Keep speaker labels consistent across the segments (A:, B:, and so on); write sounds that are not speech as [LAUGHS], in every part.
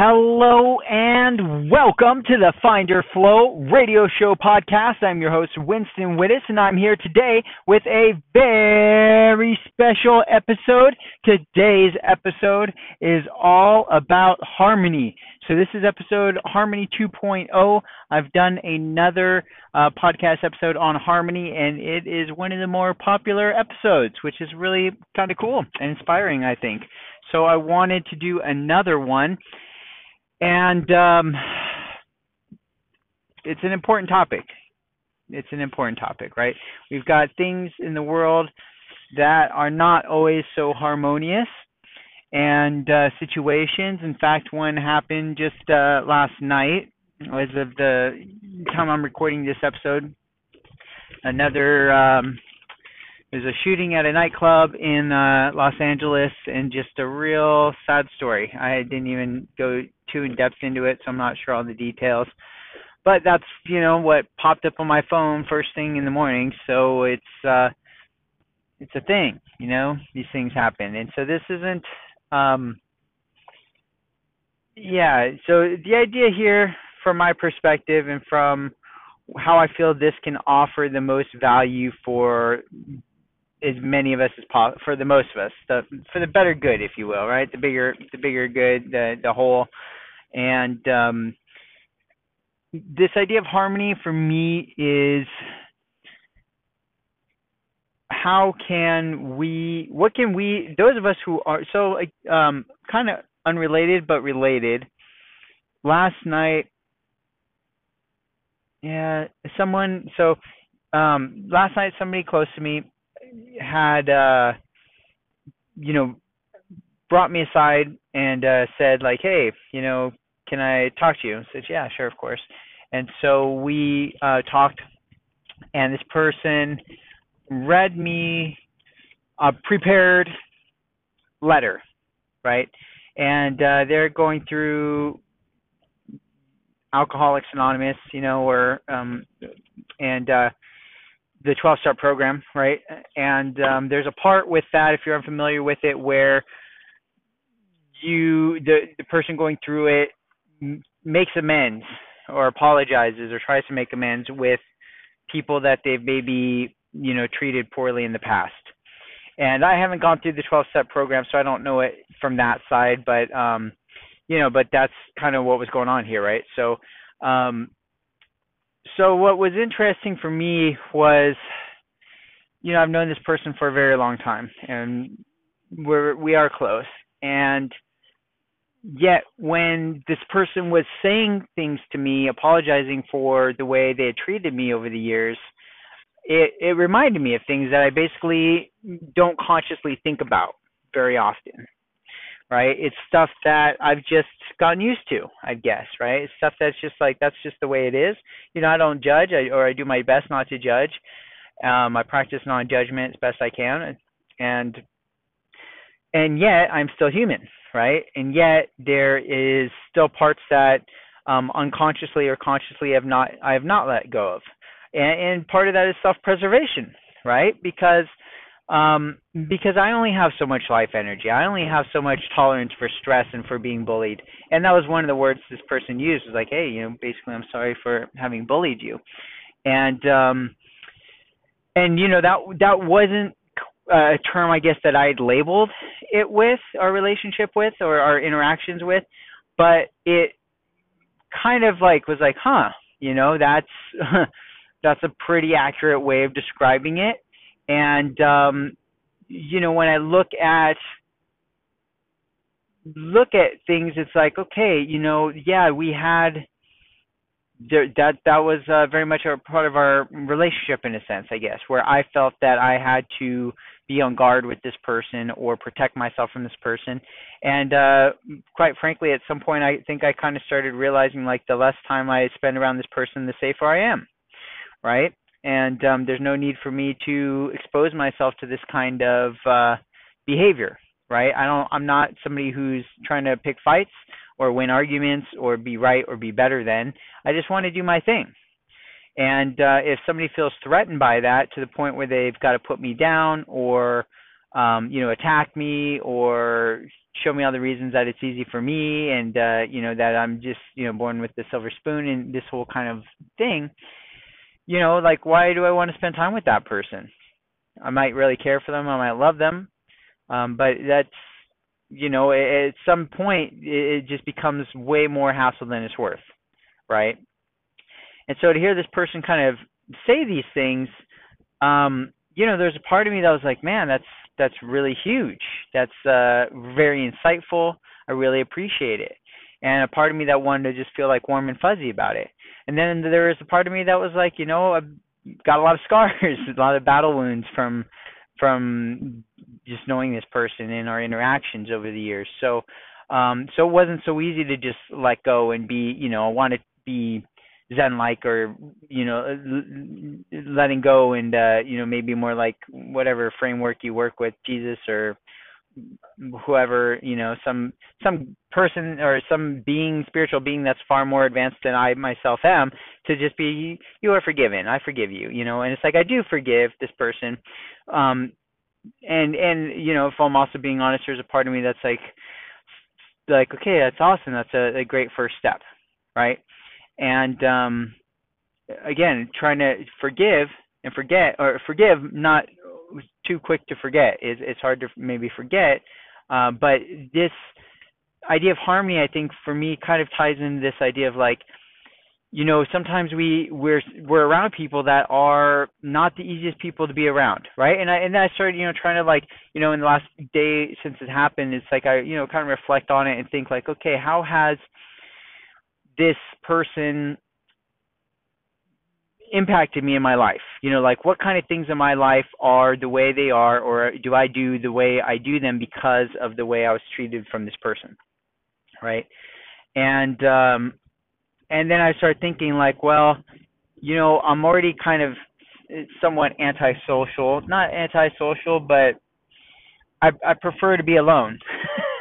A: Hello and welcome to the Find Your Flow radio show podcast. I'm your host, Winston Wittes, and I'm here today with a very special episode. Today's episode is all about harmony. So, this is episode Harmony 2.0. I've done another uh, podcast episode on harmony, and it is one of the more popular episodes, which is really kind of cool and inspiring, I think. So, I wanted to do another one and um, it's an important topic. It's an important topic, right? We've got things in the world that are not always so harmonious and uh, situations. In fact, one happened just uh, last night, as of the time I'm recording this episode. Another um, there's a shooting at a nightclub in uh, Los Angeles, and just a real sad story. I didn't even go too in depth into it, so I'm not sure all the details. But that's you know what popped up on my phone first thing in the morning, so it's uh, it's a thing. You know, these things happen, and so this isn't. Um, yeah, so the idea here, from my perspective, and from how I feel this can offer the most value for as many of us as possible for the most of us the for the better good if you will right? The bigger the bigger good the the whole. And um this idea of harmony for me is how can we what can we those of us who are so um kind of unrelated but related. Last night yeah someone so um last night somebody close to me had uh you know brought me aside and uh said like hey you know can i talk to you? I said yeah sure of course. And so we uh talked and this person read me a prepared letter right? And uh they're going through alcoholics anonymous you know or um and uh the 12 step program, right? And um, there's a part with that, if you're unfamiliar with it, where you the the person going through it m- makes amends or apologizes or tries to make amends with people that they've maybe you know treated poorly in the past. And I haven't gone through the 12 step program, so I don't know it from that side, but um, you know, but that's kind of what was going on here, right? So um, so what was interesting for me was you know i've known this person for a very long time and we're we are close. And yet when this person was saying things to me apologizing for the way they had treated me over the years it it reminded me of things that i basically don't consciously think about very often right? It's stuff that I've just gotten used to, I guess, right? It's stuff that's just like that's just the way it is. You know, I don't judge, I, or I do my best not to judge. Um, I practice non-judgment as best I can, and and yet I'm still human, right? And yet there is still parts that um, unconsciously or consciously have not I have not let go of, and, and part of that is self-preservation, right? Because um, because I only have so much life energy. I only have so much tolerance for stress and for being bullied. And that was one of the words this person used was like, "Hey, you know, basically, I'm sorry for having bullied you." And um, and you know that that wasn't a term, I guess, that I'd labeled it with our relationship with or our interactions with, but it kind of like was like, huh, you know, that's [LAUGHS] that's a pretty accurate way of describing it and um, you know, when I look at look at things, it's like, okay, you know, yeah, we had there, that that was uh, very much a part of our relationship in a sense, I guess, where I felt that I had to be on guard with this person or protect myself from this person. And uh quite frankly, at some point, I think I kind of started realizing like the less time I spend around this person, the safer I am, right? And um, there's no need for me to expose myself to this kind of uh, behavior, right? I don't. I'm not somebody who's trying to pick fights or win arguments or be right or be better than. I just want to do my thing. And uh, if somebody feels threatened by that to the point where they've got to put me down or um, you know, attack me or show me all the reasons that it's easy for me and uh, you know, that I'm just, you know, born with the silver spoon and this whole kind of thing, you know, like why do I want to spend time with that person? I might really care for them, I might love them. Um, but that's you know, at some point it just becomes way more hassle than it's worth, right? And so to hear this person kind of say these things, um, you know, there's a part of me that was like, man, that's that's really huge. That's uh, very insightful. I really appreciate it. And a part of me that wanted to just feel like warm and fuzzy about it. And then there was a part of me that was like, you know, I've got a lot of scars, [LAUGHS] a lot of battle wounds from from just knowing this person and our interactions over the years. So um so it wasn't so easy to just let go and be, you know, I want to be zen like or you know letting go and uh you know maybe more like whatever framework you work with jesus or whoever you know some some person or some being spiritual being that's far more advanced than i myself am to just be you are forgiven. I forgive you you know? And it's like i do forgive this person. Um and and you know if i'm also being honest there's a part of me that's like like okay that's awesome. That's a, a great first step right? And um again trying to forgive and forget or forgive not too quick to forget. It's it's hard to maybe forget uh, but this idea of harmony i think for me kind of ties into this idea of like you know sometimes we we're we're around people that are not the easiest people to be around right? And i and i started you know trying to like you know in the last day since it happened it's like i you know kind of reflect on it and think like okay how has this person impacted me in my life? You know like what kind of things in my life are the way they are or do i do the way i do them because of the way i was treated from this person? Right? And um and then i start thinking like well you know i'm already kind of somewhat antisocial. Not antisocial but i i prefer to be alone.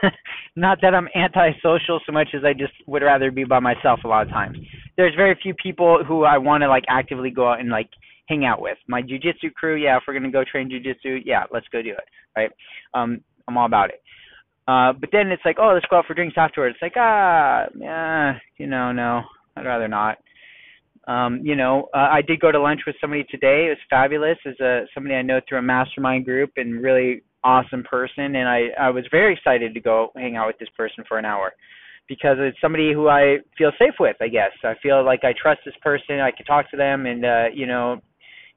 A: [LAUGHS] Not that I'm antisocial so much as I just would rather be by myself a lot of times. There's very few people who I want to like actively go out and like hang out with. My jujitsu crew, yeah, if we're gonna go train jujitsu, yeah, let's go do it, right? Um, I'm all about it. Uh, but then it's like, oh, let's go out for drinks afterwards. It's like, ah, yeah, you know, no, I'd rather not. Um, you know, uh, I did go to lunch with somebody today. It was fabulous. As a somebody I know through a mastermind group, and really awesome person and I I was very excited to go hang out with this person for an hour because it's somebody who I feel safe with, I guess. I feel like I trust this person, I can talk to them and uh you know,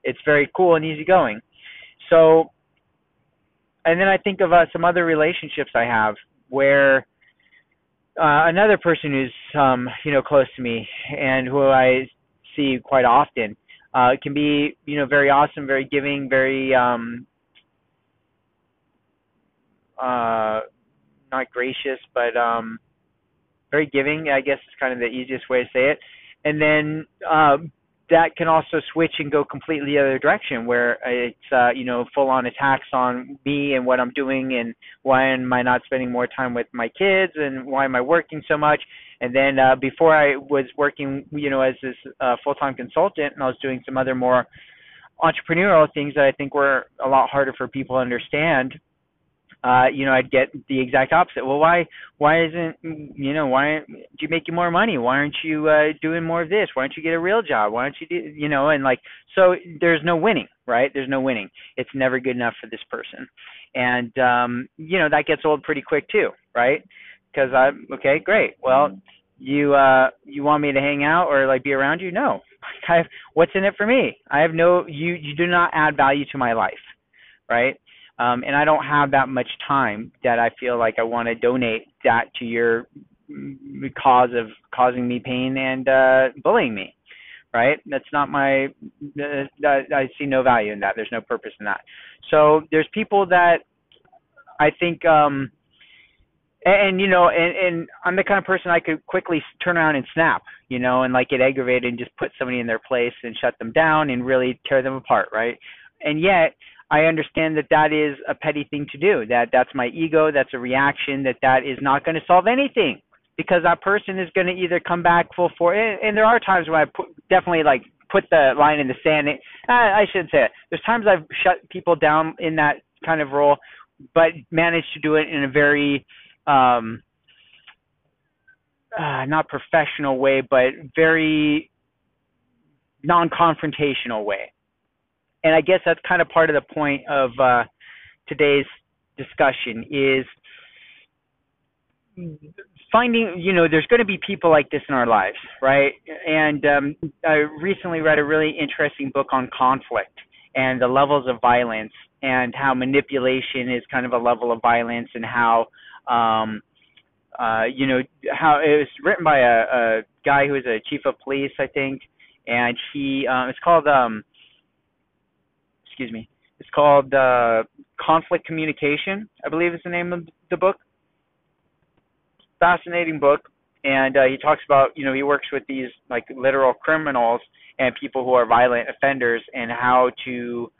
A: it's very cool and easygoing. So and then I think of uh, some other relationships I have where uh another person who's um you know close to me and who I see quite often uh can be you know very awesome very giving very um uh, not gracious, but um, very giving. I guess is kind of the easiest way to say it. And then um, that can also switch and go completely the other direction, where it's uh, you know full on attacks on me and what I'm doing, and why am I not spending more time with my kids, and why am I working so much? And then uh, before I was working, you know, as this uh, full time consultant, and I was doing some other more entrepreneurial things that I think were a lot harder for people to understand uh, you know, I'd get the exact opposite. Well, why, why isn't, you know, why aren't you making more money? Why aren't you uh, doing more of this? Why don't you get a real job? Why don't you do, you know, and like, so there's no winning, right? There's no winning. It's never good enough for this person, and um, you know that gets old pretty quick too, right? Because I'm okay, great. Well, you uh, you want me to hang out or like be around you? No. [LAUGHS] I have, what's in it for me? I have no. You you do not add value to my life, right? Um, and I don't have that much time that I feel like I want to donate that to your cause of causing me pain and uh, bullying me. Right? That's not my. Uh, I see no value in that. There's no purpose in that. So there's people that I think. um and, and you know, and, and I'm the kind of person I could quickly turn around and snap, you know, and like get aggravated and just put somebody in their place and shut them down and really tear them apart, right? And yet, I understand that that is a petty thing to do. That that's my ego. That's a reaction. That that is not going to solve anything because that person is going to either come back full force. And, and there are times where I put, definitely like put the line in the sand. I, I shouldn't say it. There's times I've shut people down in that kind of role but managed to do it in a very um, uh, not professional way, but very non-confrontational way. And I guess that's kind of part of the point of uh, today's discussion is finding you know there's going to be people like this in our lives right? And um, i recently read a really interesting book on conflict and the levels of violence and how manipulation is kind of a level of violence and how um uh you know how it was written by a, a guy who was a chief of police i think. And he um it's called um excuse me it's called uh conflict communication i believe is the name of the book. Fascinating book and uh, he talks about you know he works with these like literal criminals and people who are violent offenders and how to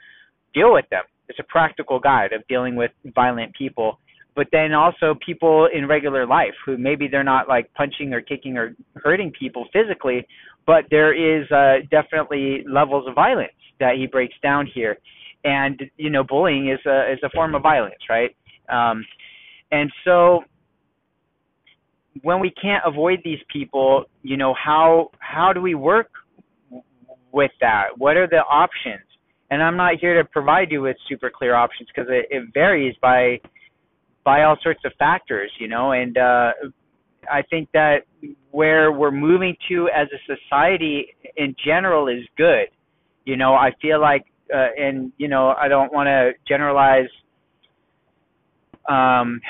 A: deal with them. It's a practical guide of dealing with violent people but then also people in regular life who maybe they're not like punching or kicking or hurting people physically but there is uh, definitely levels of violence that he breaks down here and you know bullying is a is a form of violence right um and so when we can't avoid these people, you know, how how do we work with that? What are the options? And I'm not here to provide you with super clear options because it, it varies by by all sorts of factors, you know. And uh, I think that where we're moving to as a society in general is good. You know, I feel like, uh, and you know, I don't want to generalize um,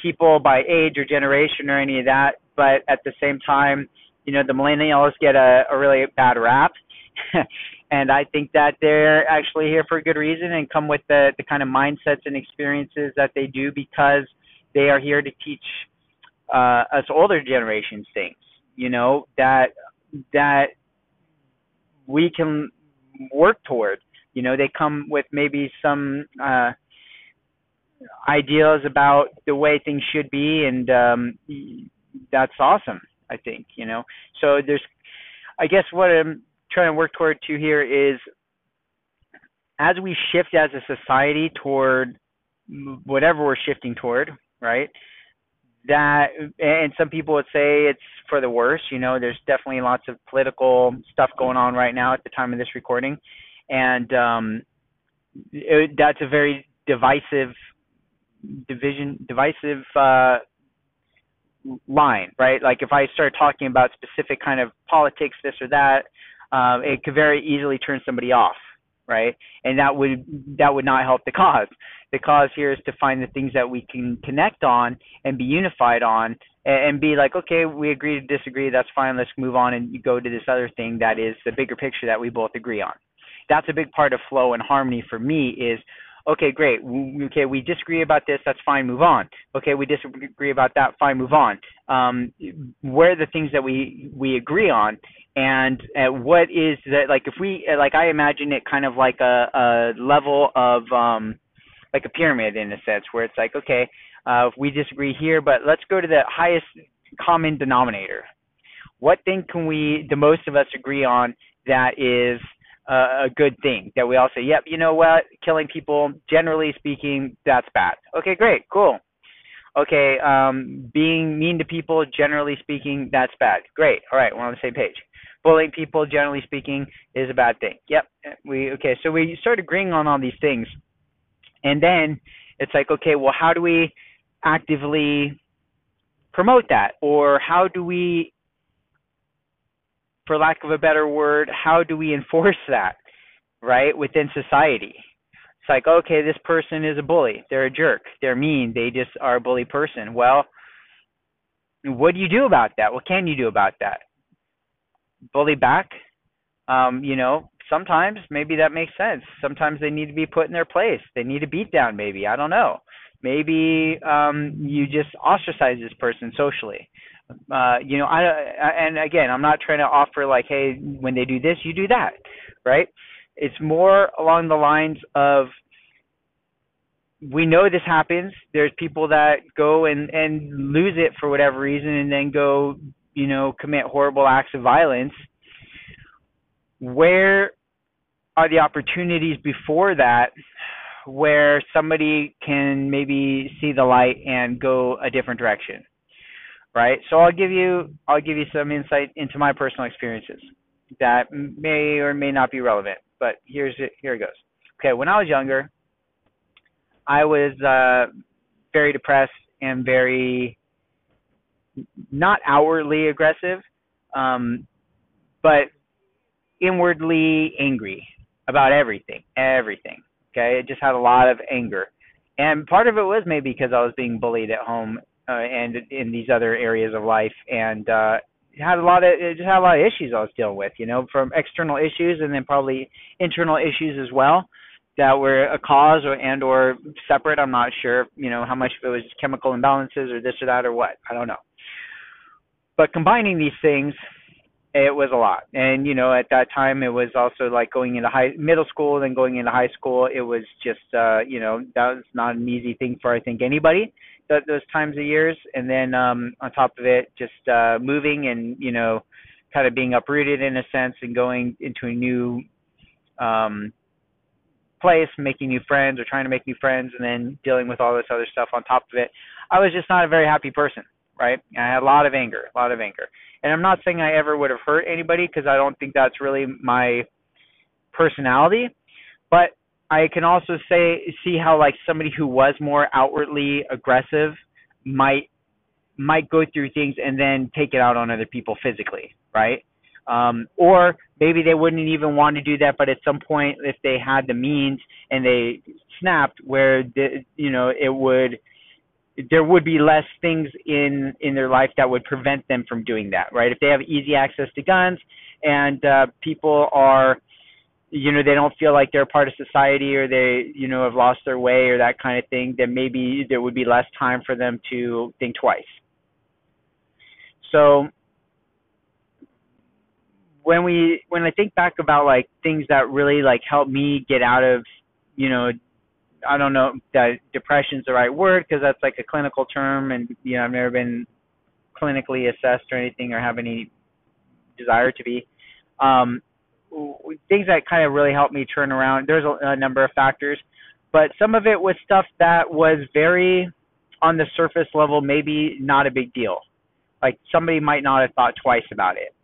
A: people by age or generation or any of that, but at the same time, you know, the millennials get a, a really bad rap. [LAUGHS] and I think that they're actually here for a good reason and come with the, the kind of mindsets and experiences that they do because they are here to teach uh, us older generations things, you know, that that we can work toward. You know, they come with maybe some uh, ideas about the way things should be, and um, that's awesome. I think you know. So there's, I guess what I'm trying to work toward to here is, as we shift as a society toward whatever we're shifting toward, right? That and some people would say it's for the worse. You know, there's definitely lots of political stuff going on right now at the time of this recording, and um, it, that's a very divisive division divisive uh, line, right? Like if I start talking about specific kind of politics, this or that, um, it could very easily turn somebody off, right? And that would that would not help the cause. The cause here is to find the things that we can connect on and be unified on, and, and be like, okay, we agree to disagree. That's fine. Let's move on and go to this other thing that is the bigger picture that we both agree on. That's a big part of flow and harmony for me. Is Okay, great. Okay, we disagree about this. That's fine. Move on. Okay, we disagree about that. Fine. Move on. Um, where are the things that we we agree on, and uh, what is that? Like, if we like, I imagine it kind of like a, a level of um, like a pyramid in a sense, where it's like, okay, uh, we disagree here, but let's go to the highest common denominator. What thing can we, the most of us, agree on that is uh, a good thing that we all say, yep, you know what, killing people, generally speaking, that's bad. Okay, great, cool. Okay, um, being mean to people, generally speaking, that's bad. Great, all right, we're on the same page. Bullying people, generally speaking, is a bad thing. Yep, we okay. So we start agreeing on all these things, and then it's like, okay, well, how do we actively promote that, or how do we for lack of a better word, how do we enforce that, right, within society? It's like, okay, this person is a bully. They're a jerk. They're mean. They just are a bully person. Well, what do you do about that? What can you do about that? Bully back? Um, you know, sometimes maybe that makes sense. Sometimes they need to be put in their place. They need a beat down, maybe. I don't know. Maybe um, you just ostracize this person socially uh, you know, I, and again, I'm not trying to offer like, hey, when they do this, you do that, right? It's more along the lines of we know this happens. There's people that go and and lose it for whatever reason, and then go, you know, commit horrible acts of violence. Where are the opportunities before that where somebody can maybe see the light and go a different direction right? So i'll give you i'll give you some insight into my personal experiences that may or may not be relevant but here's it here it goes. Okay when i was younger i was uh very depressed and very not outwardly aggressive um but inwardly angry about everything everything Okay, it just had a lot of anger, and part of it was maybe because I was being bullied at home uh, and in these other areas of life, and uh, had a lot of just had a lot of issues I was dealing with, you know, from external issues and then probably internal issues as well that were a cause or and or separate. I'm not sure, you know, how much of it was chemical imbalances or this or that or what. I don't know. But combining these things it was a lot and you know at that time it was also like going into high middle school then going into high school it was just uh you know that was not an easy thing for i think anybody that those times of years and then um on top of it just uh moving and you know kind of being uprooted in a sense and going into a new um place making new friends or trying to make new friends and then dealing with all this other stuff on top of it. I was just not a very happy person right? I had a lot of anger a lot of anger. And I'm not saying I ever would have hurt anybody because I don't think that's really my personality, but I can also say see how like somebody who was more outwardly aggressive might might go through things and then take it out on other people physically, right? Um, or maybe they wouldn't even want to do that, but at some point, if they had the means and they snapped, where the, you know it would there would be less things in in their life that would prevent them from doing that right if they have easy access to guns and uh people are you know they don't feel like they're part of society or they you know have lost their way or that kind of thing then maybe there would be less time for them to think twice so when we when i think back about like things that really like helped me get out of you know I don't know that depression's the right word because that's like a clinical term, and you know I've never been clinically assessed or anything or have any desire to be. Um, things that kind of really helped me turn around. There's a, a number of factors, but some of it was stuff that was very on the surface level, maybe not a big deal. Like somebody might not have thought twice about it.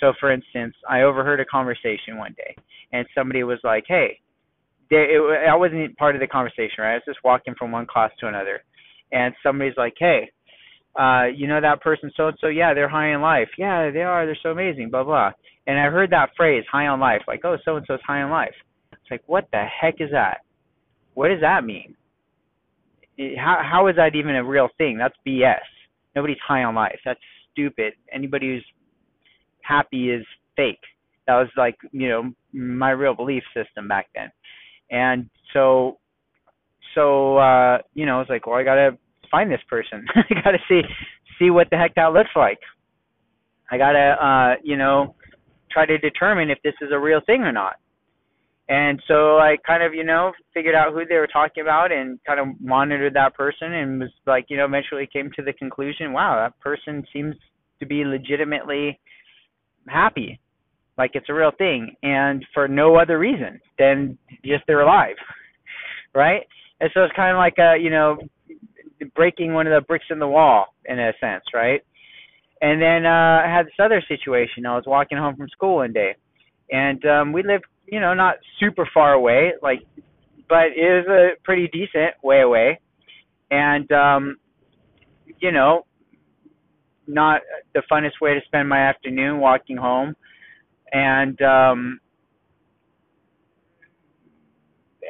A: So, for instance, I overheard a conversation one day, and somebody was like, "Hey, they, it, I wasn't part of the conversation, right? I was just walking from one class to another, and somebody's like, "Hey, uh, you know that person so and so? Yeah, they're high in life. Yeah, they are. They're so amazing. Blah blah." And I heard that phrase, "high on life," like, "Oh, so and so's high on life." It's like, what the heck is that? What does that mean? How how is that even a real thing? That's BS. Nobody's high on life. That's stupid. Anybody who's happy is fake. That was like, you know, my real belief system back then and so so uh you know it's like well i gotta find this person [LAUGHS] i gotta see see what the heck that looks like i gotta uh you know try to determine if this is a real thing or not. And so i kind of you know figured out who they were talking about and kind of monitored that person and was like you know eventually came to the conclusion wow that person seems to be legitimately happy. Like it's a real thing. And for no other reason than just they're alive [LAUGHS] right? And so it's kind of like a you know breaking one of the bricks in the wall in a sense right and then uh i had this other situation. I was walking home from school one day and um we lived you know not super far away like but it was a pretty decent way away. And um you know not the funnest way to spend my afternoon walking home. And um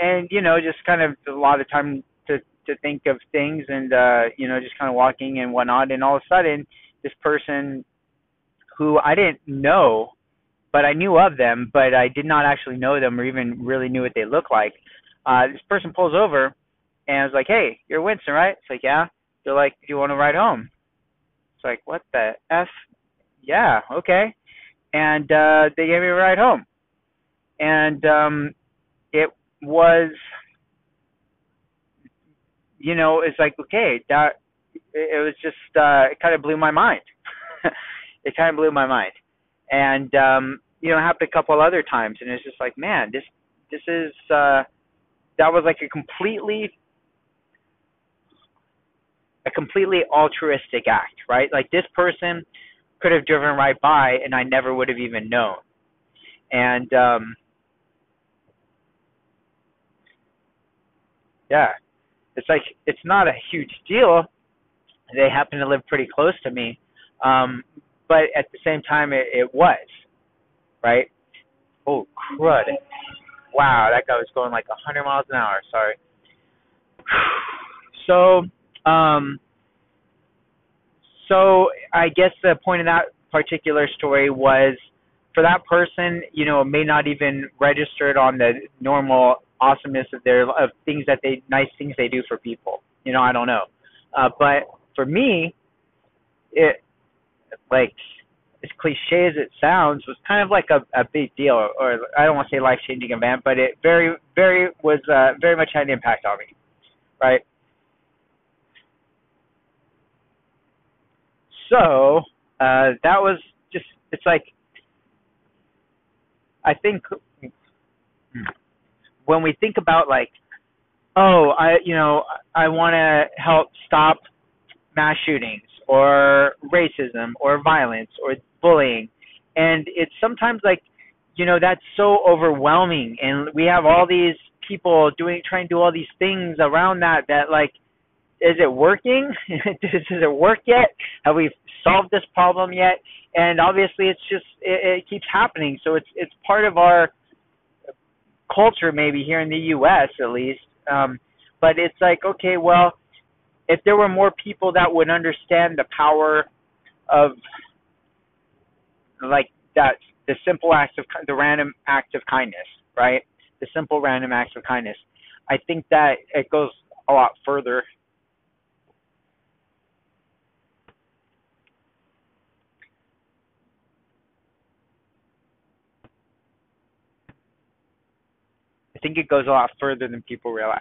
A: and you know just kind of a lot of time to to think of things and uh you know just kind of walking and whatnot. And all of a sudden this person who I didn't know but I knew of them but I did not actually know them or even really knew what they looked like. Uh this person pulls over and was like hey you're Winston right? It's like yeah. They're like do you want to ride home? It's like what the f? Yeah okay. And uh, they gave me a ride home. And um, it was, you know, it's like okay, that it was just uh, it kind of blew my mind. [LAUGHS] it kind of blew my mind, and um, you know, it happened a couple other times, and it's just like, man, this this is uh, that was like a completely a completely altruistic act, right? Like this person could have driven right by and I never would have even known. And um yeah. It's like it's not a huge deal. They happen to live pretty close to me. Um but at the same time it, it was. Right? Oh crud. Wow, that guy was going like a hundred miles an hour, sorry. [SIGHS] So um, so I guess the point of that particular story was for that person, you know, may not even register it on the normal awesomeness of their of things that they nice things they do for people. You know, I don't know. Uh, but for me, it like as cliche as it sounds, was kind of like a, a big deal, or I don't want to say life changing event, but it very, very was uh, very much had an impact on me, right? so uh, that was just it's like I think when we think about like oh I you know I want to help stop mass shootings or racism or violence or bullying and it's sometimes like you know that's so overwhelming and we have all these people doing trying to do all these things around that that like is it working? [LAUGHS] Does it work yet? Have we solved this problem yet? And obviously, it's just it, it keeps happening. So it's it's part of our culture, maybe here in the U.S. at least. Um, but it's like, okay, well, if there were more people that would understand the power of like that, the simple act of the random act of kindness, right? The simple random acts of kindness. I think that it goes a lot further I think it goes a lot further than people realize.